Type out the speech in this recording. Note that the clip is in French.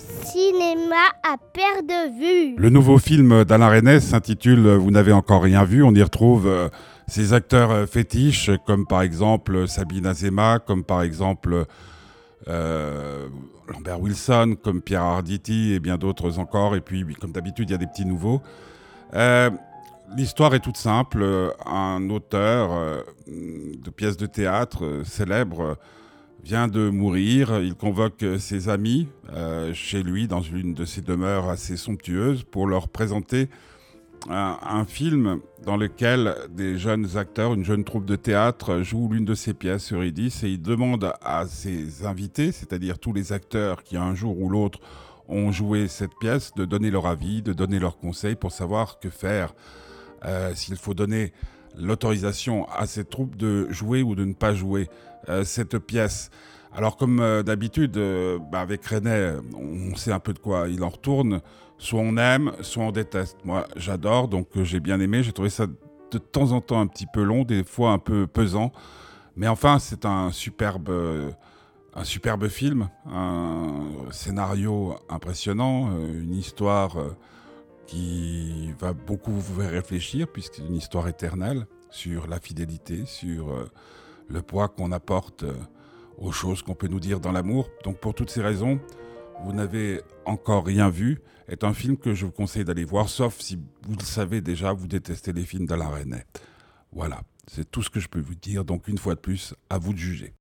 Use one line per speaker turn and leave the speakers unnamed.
cinéma à perte de vue.
Le nouveau film d'Alain Resnais s'intitule Vous n'avez encore rien vu. On y retrouve euh, ses acteurs euh, fétiches, comme par exemple Sabine Azema, comme par exemple euh, Lambert Wilson, comme Pierre Arditi et bien d'autres encore. Et puis, comme d'habitude, il y a des petits nouveaux. L'histoire est toute simple. Un auteur de pièces de théâtre célèbre vient de mourir. Il convoque ses amis euh, chez lui dans une de ses demeures assez somptueuses pour leur présenter un, film dans lequel des jeunes acteurs, une jeune troupe de théâtre jouent l'une de ses pièces, Eurydice, et il demande à ses invités, c'est-à-dire tous les acteurs qui un jour ou l'autre ont joué cette pièce, de donner leur avis, de donner leurs conseils pour savoir que faire, euh, s'il faut donner l'autorisation à cette troupe de jouer ou de ne pas jouer euh, cette pièce. Alors comme euh, d'habitude, euh, bah, avec René, on sait un peu de quoi il en retourne. Soit on aime, soit on déteste. Moi, j'adore, donc j'ai bien aimé. J'ai trouvé ça de temps en temps un petit peu long, des fois un peu pesant. Mais enfin, c'est un superbe, un superbe film, un scénario impressionnant, une histoire qui beaucoup vous faire réfléchir, puisque c'est une histoire éternelle sur la fidélité, sur le poids qu'on apporte euh, aux choses qu'on peut nous dire dans l'amour. Donc pour toutes ces raisons, vous n'avez encore rien vu, est un film que je vous conseille d'aller voir, sauf si vous le savez déjà, vous détestez les films d'Alain René. Voilà, c'est tout ce que je peux vous dire. Donc une fois de plus, à vous de juger.